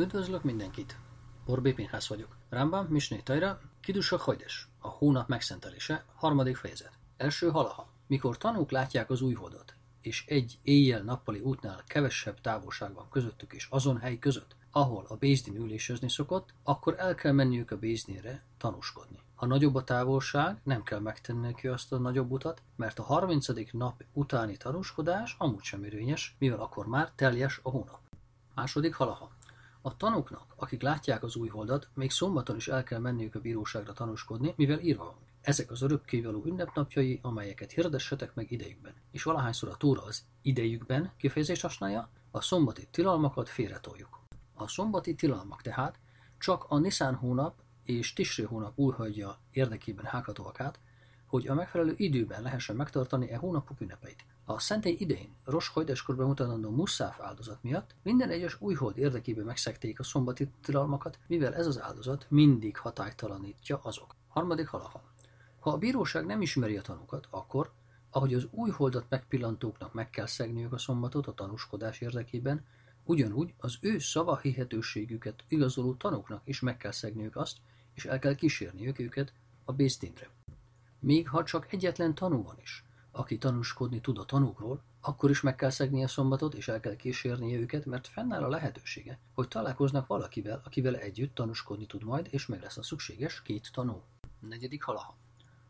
Üdvözlök mindenkit! Borbé Pinhász vagyok. Rámban, Misné Tajra, Kidus a Hajdes, a hónap megszentelése, harmadik fejezet. Első halaha. Mikor tanúk látják az új holdat, és egy éjjel-nappali útnál kevesebb távolság van közöttük és azon hely között, ahol a Bézdin ülésezni szokott, akkor el kell menniük a Bézdinre tanúskodni. Ha nagyobb a távolság, nem kell megtenni neki azt a nagyobb utat, mert a 30. nap utáni tanúskodás amúgy sem érvényes, mivel akkor már teljes a hónap. Második halaha. A tanúknak, akik látják az új holdat, még szombaton is el kell menniük a bíróságra tanúskodni, mivel írva van. Ezek az örökkévaló ünnepnapjai, amelyeket hirdessetek meg idejükben. És valahányszor a túra az idejükben kifejezést használja, a szombati tilalmakat félretoljuk. A szombati tilalmak tehát csak a Niszán hónap és Tisré hónap újhagyja érdekében hághatóak át, hogy a megfelelő időben lehessen megtartani e hónapok ünnepeit. A szentély idején Ros Hajdeskor bemutatandó Musszáf áldozat miatt minden egyes újhold érdekében megszekték a szombati tilalmakat, mivel ez az áldozat mindig hatálytalanítja azok. Harmadik halaha. Ha a bíróság nem ismeri a tanúkat, akkor, ahogy az új holdat megpillantóknak meg kell szegniük a szombatot a tanúskodás érdekében, ugyanúgy az ő szava hihetőségüket igazoló tanúknak is meg kell szegniük azt, és el kell kísérniük őket a Bézdinre. Még ha csak egyetlen tanú van is, aki tanúskodni tud a tanúkról, akkor is meg kell szegni a szombatot, és el kell kísérnie őket, mert fennáll a lehetősége, hogy találkoznak valakivel, akivel együtt tanúskodni tud majd, és meg lesz a szükséges két tanú. Negyedik halaha.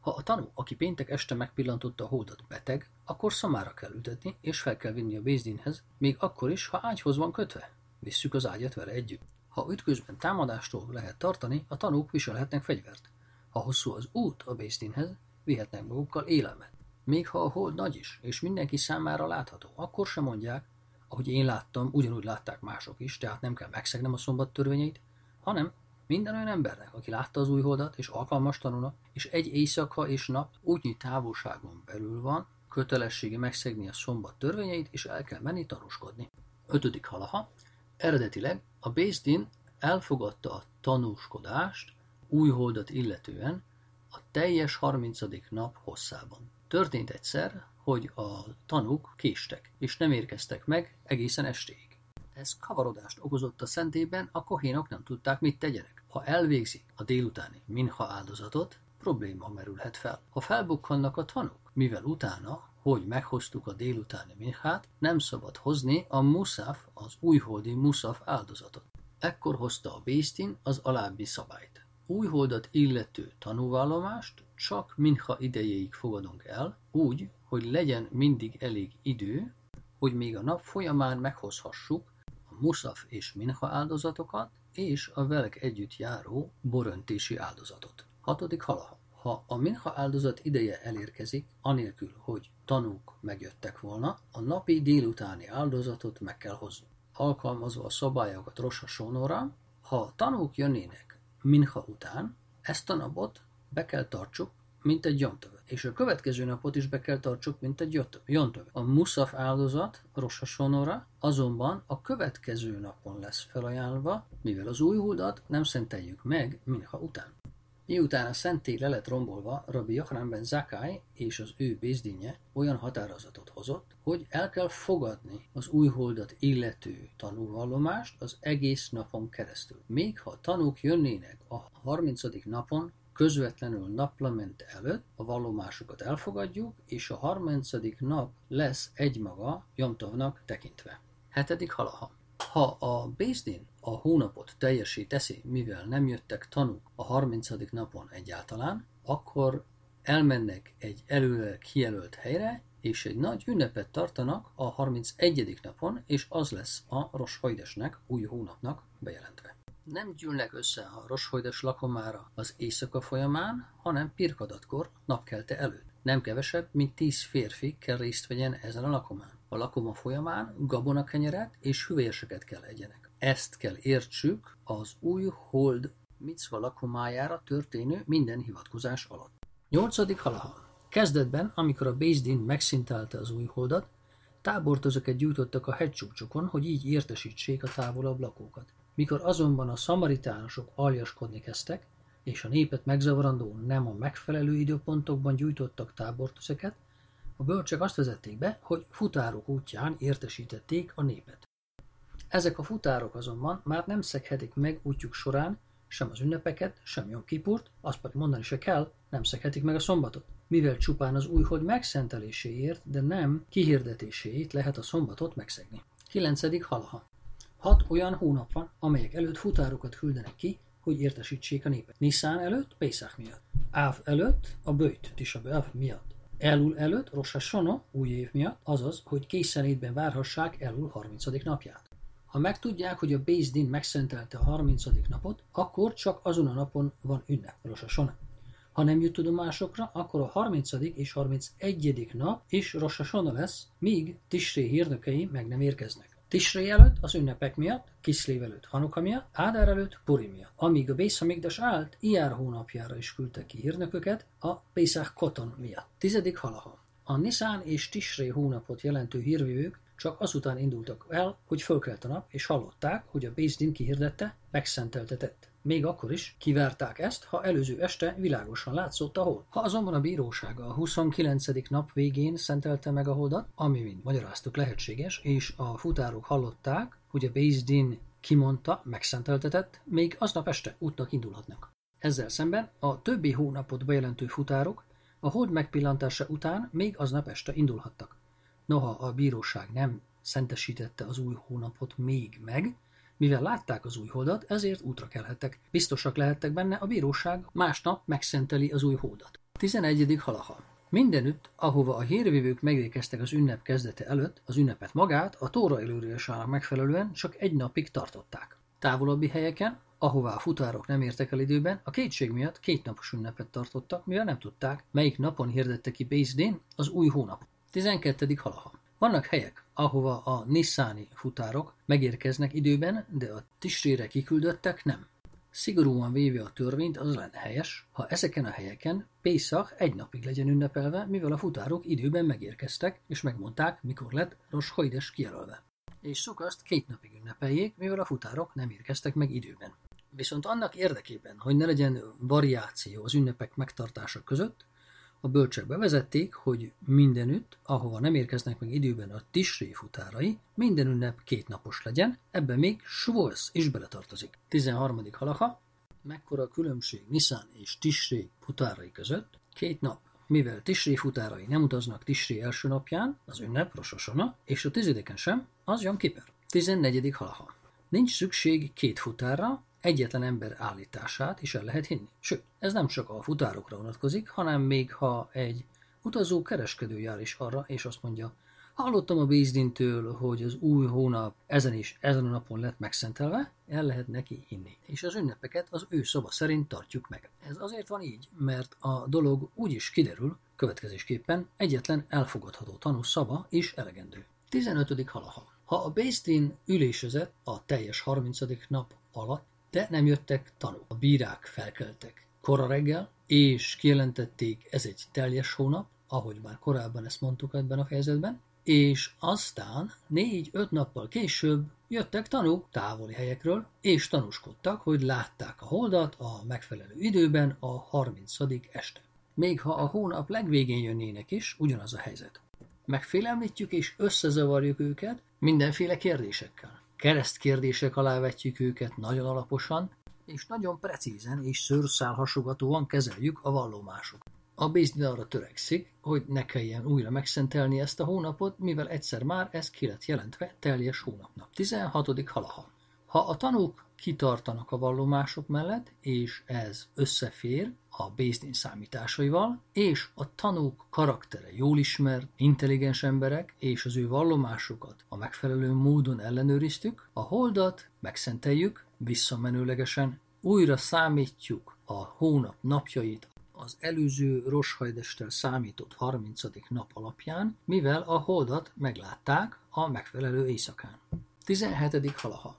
Ha a tanú, aki péntek este megpillantotta a holdat beteg, akkor szamára kell ütetni, és fel kell vinni a Bézdinhez, még akkor is, ha ágyhoz van kötve. Visszük az ágyat vele együtt. Ha ütközben támadástól lehet tartani, a tanúk viselhetnek fegyvert. Ha hosszú az út a Bézdinhez, vihetnek magukkal élelmet. Még ha a hold nagy is, és mindenki számára látható, akkor sem mondják, ahogy én láttam, ugyanúgy látták mások is, tehát nem kell megszegnem a szombat törvényeit, hanem minden olyan embernek, aki látta az új holdat, és alkalmas tanulnak, és egy éjszaka és nap útnyi távolságon belül van, kötelessége megszegni a szombat törvényeit, és el kell menni tanúskodni. Ötödik halaha. Eredetileg a Bézdin elfogadta a tanúskodást új holdat illetően a teljes 30. nap hosszában. Történt egyszer, hogy a tanúk késtek, és nem érkeztek meg egészen estéig. Ez kavarodást okozott a szentében, a kohénok nem tudták, mit tegyenek. Ha elvégzik a délutáni minha áldozatot, probléma merülhet fel. Ha felbukkannak a tanúk, mivel utána, hogy meghoztuk a délutáni minhát, nem szabad hozni a muszaf, az újholdi muszaf áldozatot. Ekkor hozta a Bésztin az alábbi szabályt. Újholdat illető tanúvallomást csak minha idejéig fogadunk el, úgy, hogy legyen mindig elég idő, hogy még a nap folyamán meghozhassuk a muszaf és minha áldozatokat, és a velek együtt járó boröntési áldozatot. Hatodik halaha. Ha a minha áldozat ideje elérkezik, anélkül, hogy tanúk megjöttek volna, a napi délutáni áldozatot meg kell hozni. Alkalmazva a szabályokat Rosa Sonora, ha tanúk jönnének minha után, ezt a napot be kell tartsuk, mint egy jontövet. És a következő napot is be kell tartsuk, mint egy jontövet. A muszaf áldozat, Sonora, azonban a következő napon lesz felajánlva, mivel az új huldat nem szenteljük meg minha után. Miután a szentély le lett rombolva, Rabbi Yochanan Zakai és az ő bézdínje olyan határozatot hozott, hogy el kell fogadni az új holdat illető tanúvallomást az egész napon keresztül. Még ha tanúk jönnének a 30. napon, közvetlenül naplement előtt a vallomásokat elfogadjuk, és a 30. nap lesz egymaga Jomtovnak tekintve. Hetedik halaha. Ha a Bézdin a hónapot teljesé mivel nem jöttek tanúk a 30. napon egyáltalán, akkor elmennek egy előre kijelölt helyre, és egy nagy ünnepet tartanak a 31. napon, és az lesz a Roshajdesnek, új hónapnak bejelentve. Nem gyűlnek össze a Roshoides lakomára az éjszaka folyamán, hanem pirkadatkor, napkelte előtt. Nem kevesebb, mint tíz férfi kell részt vegyen ezen a lakomán. A lakoma folyamán gabonakenyeret és hüvelyeseket kell egyenek. Ezt kell értsük az új hold micva lakomájára történő minden hivatkozás alatt. Nyolcadik halaha. Kezdetben, amikor a Bézdin megszintelte az új holdat, tábortozókat gyújtottak a hegycsúcsokon, hogy így értesítsék a távolabb lakókat. Mikor azonban a szamaritánusok aljaskodni kezdtek, és a népet megzavarandó nem a megfelelő időpontokban gyújtottak tábortüzeket, a bölcsek azt vezették be, hogy futárok útján értesítették a népet. Ezek a futárok azonban már nem szeghetik meg útjuk során sem az ünnepeket, sem Jom Kipurt, azt pedig mondani se kell, nem szeghetik meg a szombatot. Mivel csupán az új hogy megszenteléséért, de nem kihirdetéséért lehet a szombatot megszegni. 9. Halaha. Hat olyan hónap van, amelyek előtt futárokat küldenek ki, hogy értesítsék a népet. Niszán előtt, Pészák miatt. Áv előtt, a Bőjt, Tisa Böv miatt. Elul előtt, Rosh Hashanah, új év miatt, azaz, hogy készenlétben várhassák Elul 30. napját. Ha megtudják, hogy a Bézdin Din megszentelte a 30. napot, akkor csak azon a napon van ünnep, Rosh. Ha nem jut tudomásokra, akkor a 30. és 31. nap is Rosh lesz, míg Tisré hírnökei meg nem érkeznek. Tisré előtt az ünnepek miatt, Kiszlév előtt Hanuka miatt, Ádár előtt Puri miatt. Amíg a Bészamigdas állt, Ijár hónapjára is küldtek ki hírnököket a Pészák Koton miatt. Tizedik halaha. A Niszán és Tisré hónapot jelentő hírvívők csak azután indultak el, hogy fölkelt a nap, és hallották, hogy a Bézdin kihirdette, megszenteltetett. Még akkor is kivárták ezt, ha előző este világosan látszott a hold. Ha azonban a bírósága a 29. nap végén szentelte meg a holdat, ami, mint magyaráztuk, lehetséges, és a futárok hallották, hogy a Bézdin kimondta, megszenteltetett, még aznap este útnak indulhatnak. Ezzel szemben a többi hónapot bejelentő futárok a hold megpillantása után még aznap este indulhattak. Noha a bíróság nem szentesítette az új hónapot még meg, mivel látták az új holdat, ezért útra kelhettek. Biztosak lehettek benne, a bíróság másnap megszenteli az új hódat. 11. halaha. Mindenütt, ahova a hírvívők megérkeztek az ünnep kezdete előtt, az ünnepet magát a tóra előírásának megfelelően csak egy napig tartották. Távolabbi helyeken, ahová a futárok nem értek el időben, a kétség miatt két napos ünnepet tartottak, mivel nem tudták, melyik napon hirdette ki Bézdén az új hónap. 12. halaha. Vannak helyek, ahova a Nissáni futárok megérkeznek időben, de a tisrére kiküldöttek nem. Szigorúan véve a törvényt, az lenne helyes, ha ezeken a helyeken Pészak egy napig legyen ünnepelve, mivel a futárok időben megérkeztek, és megmondták, mikor lett Ros Hajdes kijelölve. És szokaszt két napig ünnepeljék, mivel a futárok nem érkeztek meg időben. Viszont annak érdekében, hogy ne legyen variáció az ünnepek megtartása között, a bölcsek bevezették, hogy mindenütt, ahova nem érkeznek meg időben a Tisré futárai, minden ünnep kétnapos legyen, ebben még Svolsz is beletartozik. 13. halaha, mekkora a különbség Niszán és Tisré futárai között? Két nap, mivel Tisré futárai nem utaznak Tisré első napján, az ünnep Rososona, és a tizedeken sem, az jön Kiper. 14. halaha. Nincs szükség két futárra, egyetlen ember állítását is el lehet hinni. Sőt, ez nem csak a futárokra vonatkozik, hanem még ha egy utazó kereskedő jár is arra, és azt mondja, hallottam a Bézdintől, hogy az új hónap ezen is ezen a napon lett megszentelve, el lehet neki hinni. És az ünnepeket az ő szoba szerint tartjuk meg. Ez azért van így, mert a dolog úgy is kiderül, következésképpen egyetlen elfogadható tanú szava is elegendő. 15. halaha. Ha a Bézdin ülésezett a teljes 30. nap alatt, de nem jöttek tanúk. A bírák felkeltek kora reggel, és kijelentették, ez egy teljes hónap, ahogy már korábban ezt mondtuk ebben a fejezetben, és aztán négy-öt nappal később jöttek tanúk távoli helyekről, és tanúskodtak, hogy látták a holdat a megfelelő időben a 30. este. Még ha a hónap legvégén jönnének is, ugyanaz a helyzet. Megfélemlítjük és összezavarjuk őket mindenféle kérdésekkel keresztkérdések alá vetjük őket nagyon alaposan, és nagyon precízen és szőrszálhasogatóan kezeljük a vallomások. A Bézdin arra törekszik, hogy ne kelljen újra megszentelni ezt a hónapot, mivel egyszer már ez ki lett jelentve teljes hónapnak. 16. halaha. Ha a tanúk kitartanak a vallomások mellett, és ez összefér a Bézdin számításaival, és a tanúk karaktere jól ismert, intelligens emberek, és az ő vallomásukat a megfelelő módon ellenőriztük, a holdat megszenteljük, visszamenőlegesen újra számítjuk a hónap napjait az előző roshajdestel számított 30. nap alapján, mivel a holdat meglátták a megfelelő éjszakán. 17. halaha.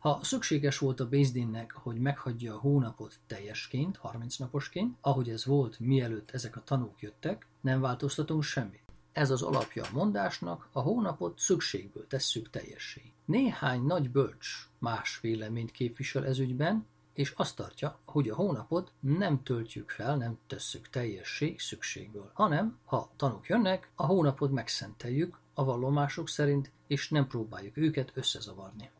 Ha szükséges volt a Bézdinnek, hogy meghagyja a hónapot teljesként, 30 naposként, ahogy ez volt mielőtt ezek a tanúk jöttek, nem változtatunk semmit. Ez az alapja a mondásnak, a hónapot szükségből tesszük teljessé. Néhány nagy bölcs más véleményt képvisel ez ügyben, és azt tartja, hogy a hónapot nem töltjük fel, nem tesszük teljessé szükségből, hanem ha tanúk jönnek, a hónapot megszenteljük a vallomások szerint, és nem próbáljuk őket összezavarni.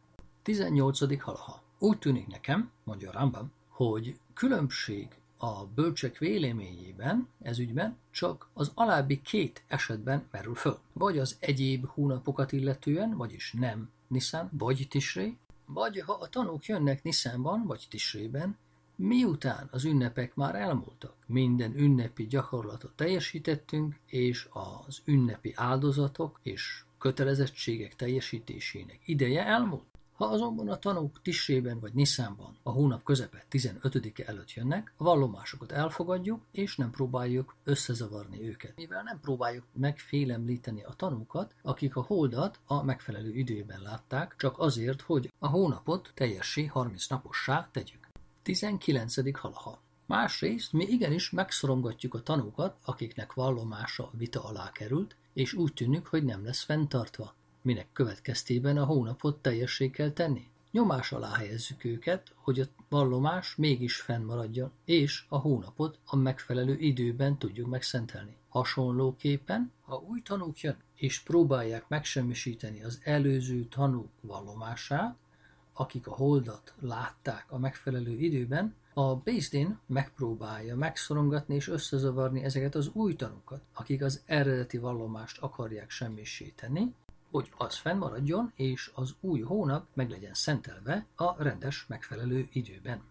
18. halaha. Úgy tűnik nekem, mondja Rambam, hogy különbség a bölcsek véleményében, ez ügyben, csak az alábbi két esetben merül föl. Vagy az egyéb hónapokat illetően, vagyis nem Niszán, vagy Tisré, vagy ha a tanúk jönnek Niszánban, vagy Tisrében, miután az ünnepek már elmúltak, minden ünnepi gyakorlatot teljesítettünk, és az ünnepi áldozatok és kötelezettségek teljesítésének ideje elmúlt. Ha azonban a tanúk Tisrében vagy Niszánban a hónap közepe 15-e előtt jönnek, a vallomásokat elfogadjuk, és nem próbáljuk összezavarni őket. Mivel nem próbáljuk megfélemlíteni a tanúkat, akik a holdat a megfelelő időben látták, csak azért, hogy a hónapot teljessé 30 napossá tegyük. 19. halaha. Másrészt mi igenis megszorongatjuk a tanúkat, akiknek vallomása vita alá került, és úgy tűnik, hogy nem lesz fenntartva minek következtében a hónapot teljessé kell tenni. Nyomás alá helyezzük őket, hogy a vallomás mégis fennmaradjon, és a hónapot a megfelelő időben tudjuk megszentelni. Hasonlóképpen, ha új tanúk jön, és próbálják megsemmisíteni az előző tanúk vallomását, akik a holdat látták a megfelelő időben, a Bézdin megpróbálja megszorongatni és összezavarni ezeket az új tanúkat, akik az eredeti vallomást akarják semmisíteni, hogy az fennmaradjon, és az új hónap meg legyen szentelve a rendes, megfelelő időben.